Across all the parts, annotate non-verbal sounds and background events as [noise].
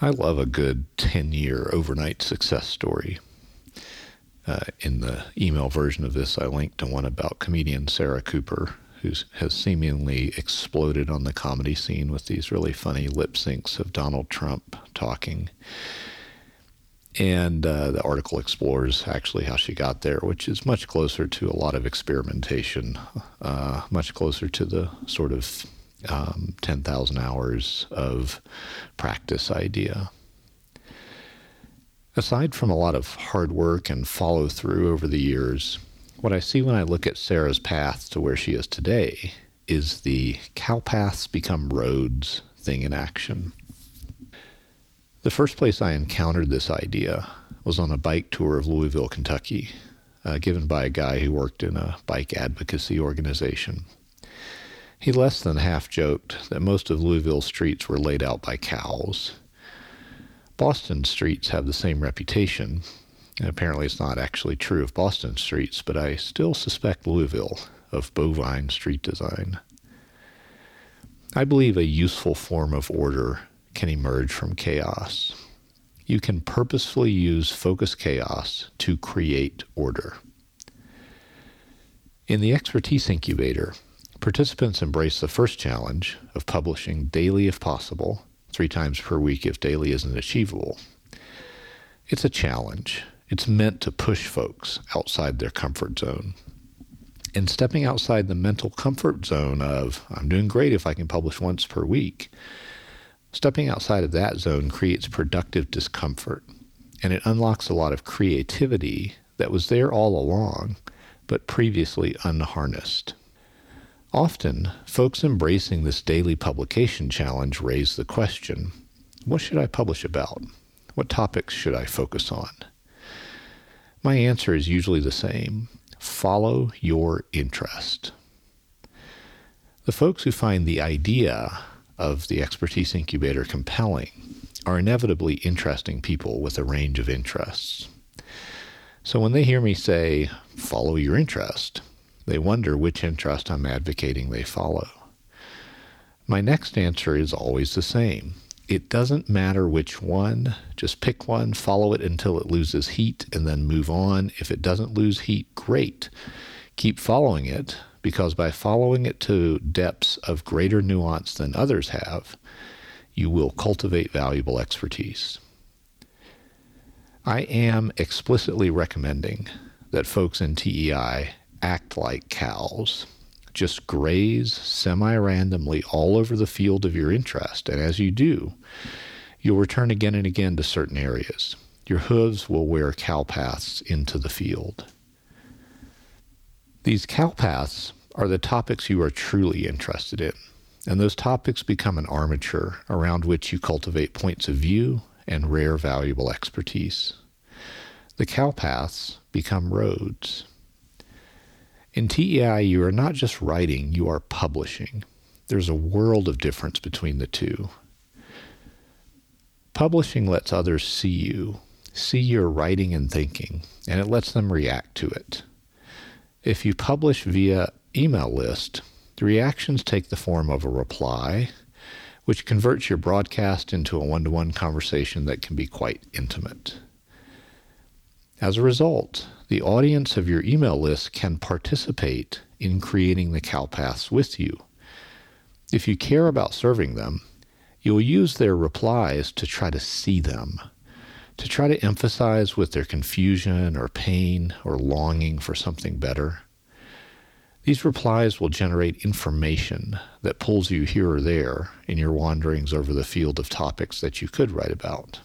I love a good 10 year overnight success story. Uh, in the email version of this, I linked to one about comedian Sarah Cooper, who has seemingly exploded on the comedy scene with these really funny lip syncs of Donald Trump talking. And uh, the article explores actually how she got there, which is much closer to a lot of experimentation, uh, much closer to the sort of um, 10,000 hours of practice idea. Aside from a lot of hard work and follow through over the years, what I see when I look at Sarah's path to where she is today is the cow paths become roads thing in action. The first place I encountered this idea was on a bike tour of Louisville, Kentucky, uh, given by a guy who worked in a bike advocacy organization. He less than half joked that most of Louisville's streets were laid out by cows. Boston streets have the same reputation, and apparently it's not actually true of Boston streets, but I still suspect Louisville of bovine street design. I believe a useful form of order can emerge from chaos. You can purposefully use focus chaos to create order. In the expertise incubator, Participants embrace the first challenge of publishing daily if possible, three times per week if daily isn't achievable. It's a challenge. It's meant to push folks outside their comfort zone. And stepping outside the mental comfort zone of, I'm doing great if I can publish once per week, stepping outside of that zone creates productive discomfort. And it unlocks a lot of creativity that was there all along, but previously unharnessed. Often, folks embracing this daily publication challenge raise the question what should I publish about? What topics should I focus on? My answer is usually the same follow your interest. The folks who find the idea of the expertise incubator compelling are inevitably interesting people with a range of interests. So when they hear me say, follow your interest, they wonder which interest I'm advocating they follow. My next answer is always the same. It doesn't matter which one, just pick one, follow it until it loses heat, and then move on. If it doesn't lose heat, great. Keep following it, because by following it to depths of greater nuance than others have, you will cultivate valuable expertise. I am explicitly recommending that folks in TEI act like cows. Just graze semi randomly all over the field of your interest. And as you do, you'll return again and again to certain areas. Your hooves will wear cow paths into the field. These cow paths are the topics you are truly interested in, and those topics become an armature around which you cultivate points of view and rare valuable expertise. The cow paths become roads. In TEI, you are not just writing, you are publishing. There's a world of difference between the two. Publishing lets others see you, see your writing and thinking, and it lets them react to it. If you publish via email list, the reactions take the form of a reply, which converts your broadcast into a one to one conversation that can be quite intimate. As a result, the audience of your email list can participate in creating the cow paths with you. If you care about serving them, you'll use their replies to try to see them, to try to emphasize with their confusion or pain or longing for something better. These replies will generate information that pulls you here or there in your wanderings over the field of topics that you could write about.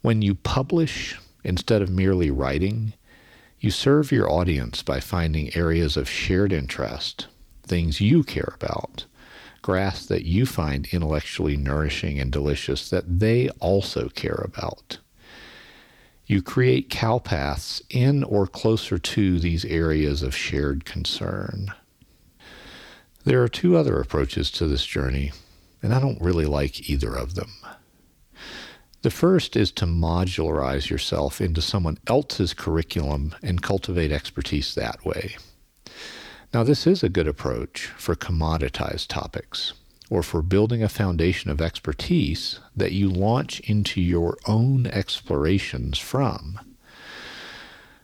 When you publish Instead of merely writing, you serve your audience by finding areas of shared interest, things you care about, grass that you find intellectually nourishing and delicious that they also care about. You create cow paths in or closer to these areas of shared concern. There are two other approaches to this journey, and I don't really like either of them. The first is to modularize yourself into someone else's curriculum and cultivate expertise that way. Now, this is a good approach for commoditized topics or for building a foundation of expertise that you launch into your own explorations from.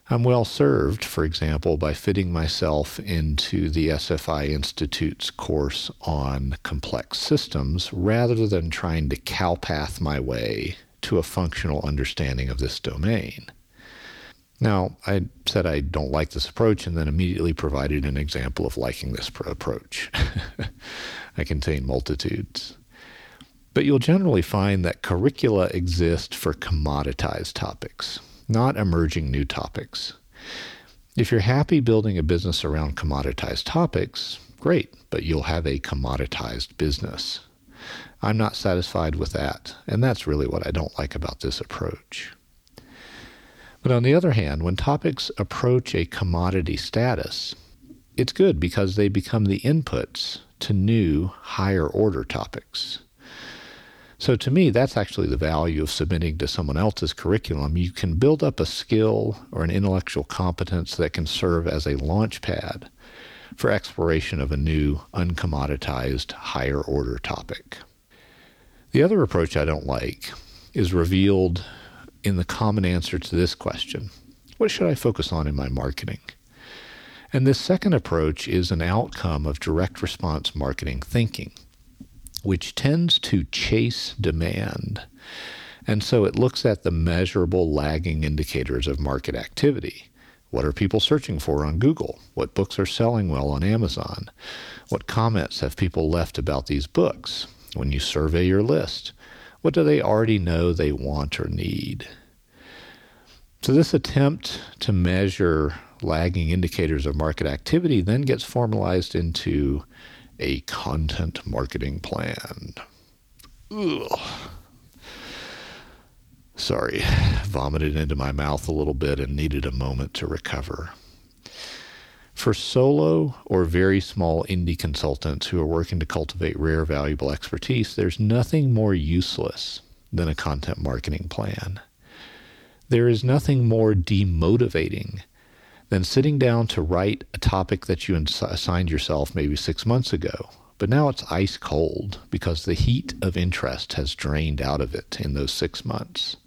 I'm well served, for example, by fitting myself into the SFI Institute's course on complex systems rather than trying to cowpath my way to a functional understanding of this domain. Now, I said I don't like this approach and then immediately provided an example of liking this approach. [laughs] I contain multitudes. But you'll generally find that curricula exist for commoditized topics, not emerging new topics. If you're happy building a business around commoditized topics, great, but you'll have a commoditized business. I'm not satisfied with that, and that's really what I don't like about this approach. But on the other hand, when topics approach a commodity status, it's good because they become the inputs to new, higher order topics. So to me, that's actually the value of submitting to someone else's curriculum. You can build up a skill or an intellectual competence that can serve as a launch pad for exploration of a new, uncommoditized, higher order topic. The other approach I don't like is revealed in the common answer to this question What should I focus on in my marketing? And this second approach is an outcome of direct response marketing thinking, which tends to chase demand. And so it looks at the measurable lagging indicators of market activity. What are people searching for on Google? What books are selling well on Amazon? What comments have people left about these books? When you survey your list, what do they already know they want or need? So, this attempt to measure lagging indicators of market activity then gets formalized into a content marketing plan. Ugh. Sorry, vomited into my mouth a little bit and needed a moment to recover. For solo or very small indie consultants who are working to cultivate rare, valuable expertise, there's nothing more useless than a content marketing plan. There is nothing more demotivating than sitting down to write a topic that you assigned yourself maybe six months ago. But now it's ice cold because the heat of interest has drained out of it in those six months.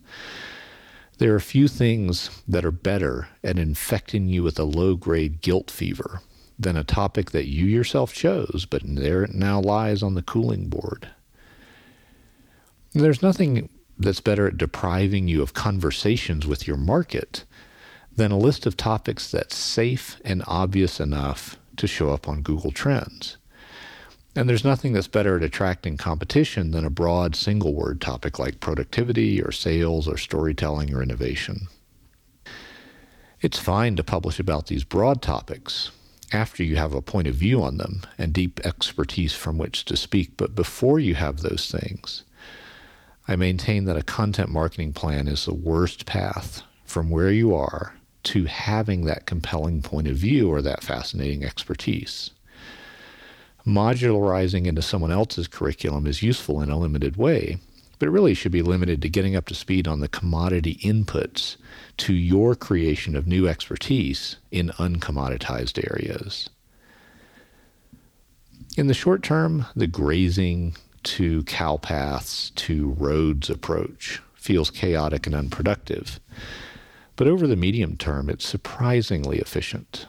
There are few things that are better at infecting you with a low grade guilt fever than a topic that you yourself chose, but there it now lies on the cooling board. There's nothing that's better at depriving you of conversations with your market than a list of topics that's safe and obvious enough to show up on Google Trends. And there's nothing that's better at attracting competition than a broad single word topic like productivity or sales or storytelling or innovation. It's fine to publish about these broad topics after you have a point of view on them and deep expertise from which to speak, but before you have those things, I maintain that a content marketing plan is the worst path from where you are to having that compelling point of view or that fascinating expertise. Modularizing into someone else's curriculum is useful in a limited way, but it really should be limited to getting up to speed on the commodity inputs to your creation of new expertise in uncommoditized areas. In the short term, the grazing to cow paths to roads approach feels chaotic and unproductive. But over the medium term, it's surprisingly efficient.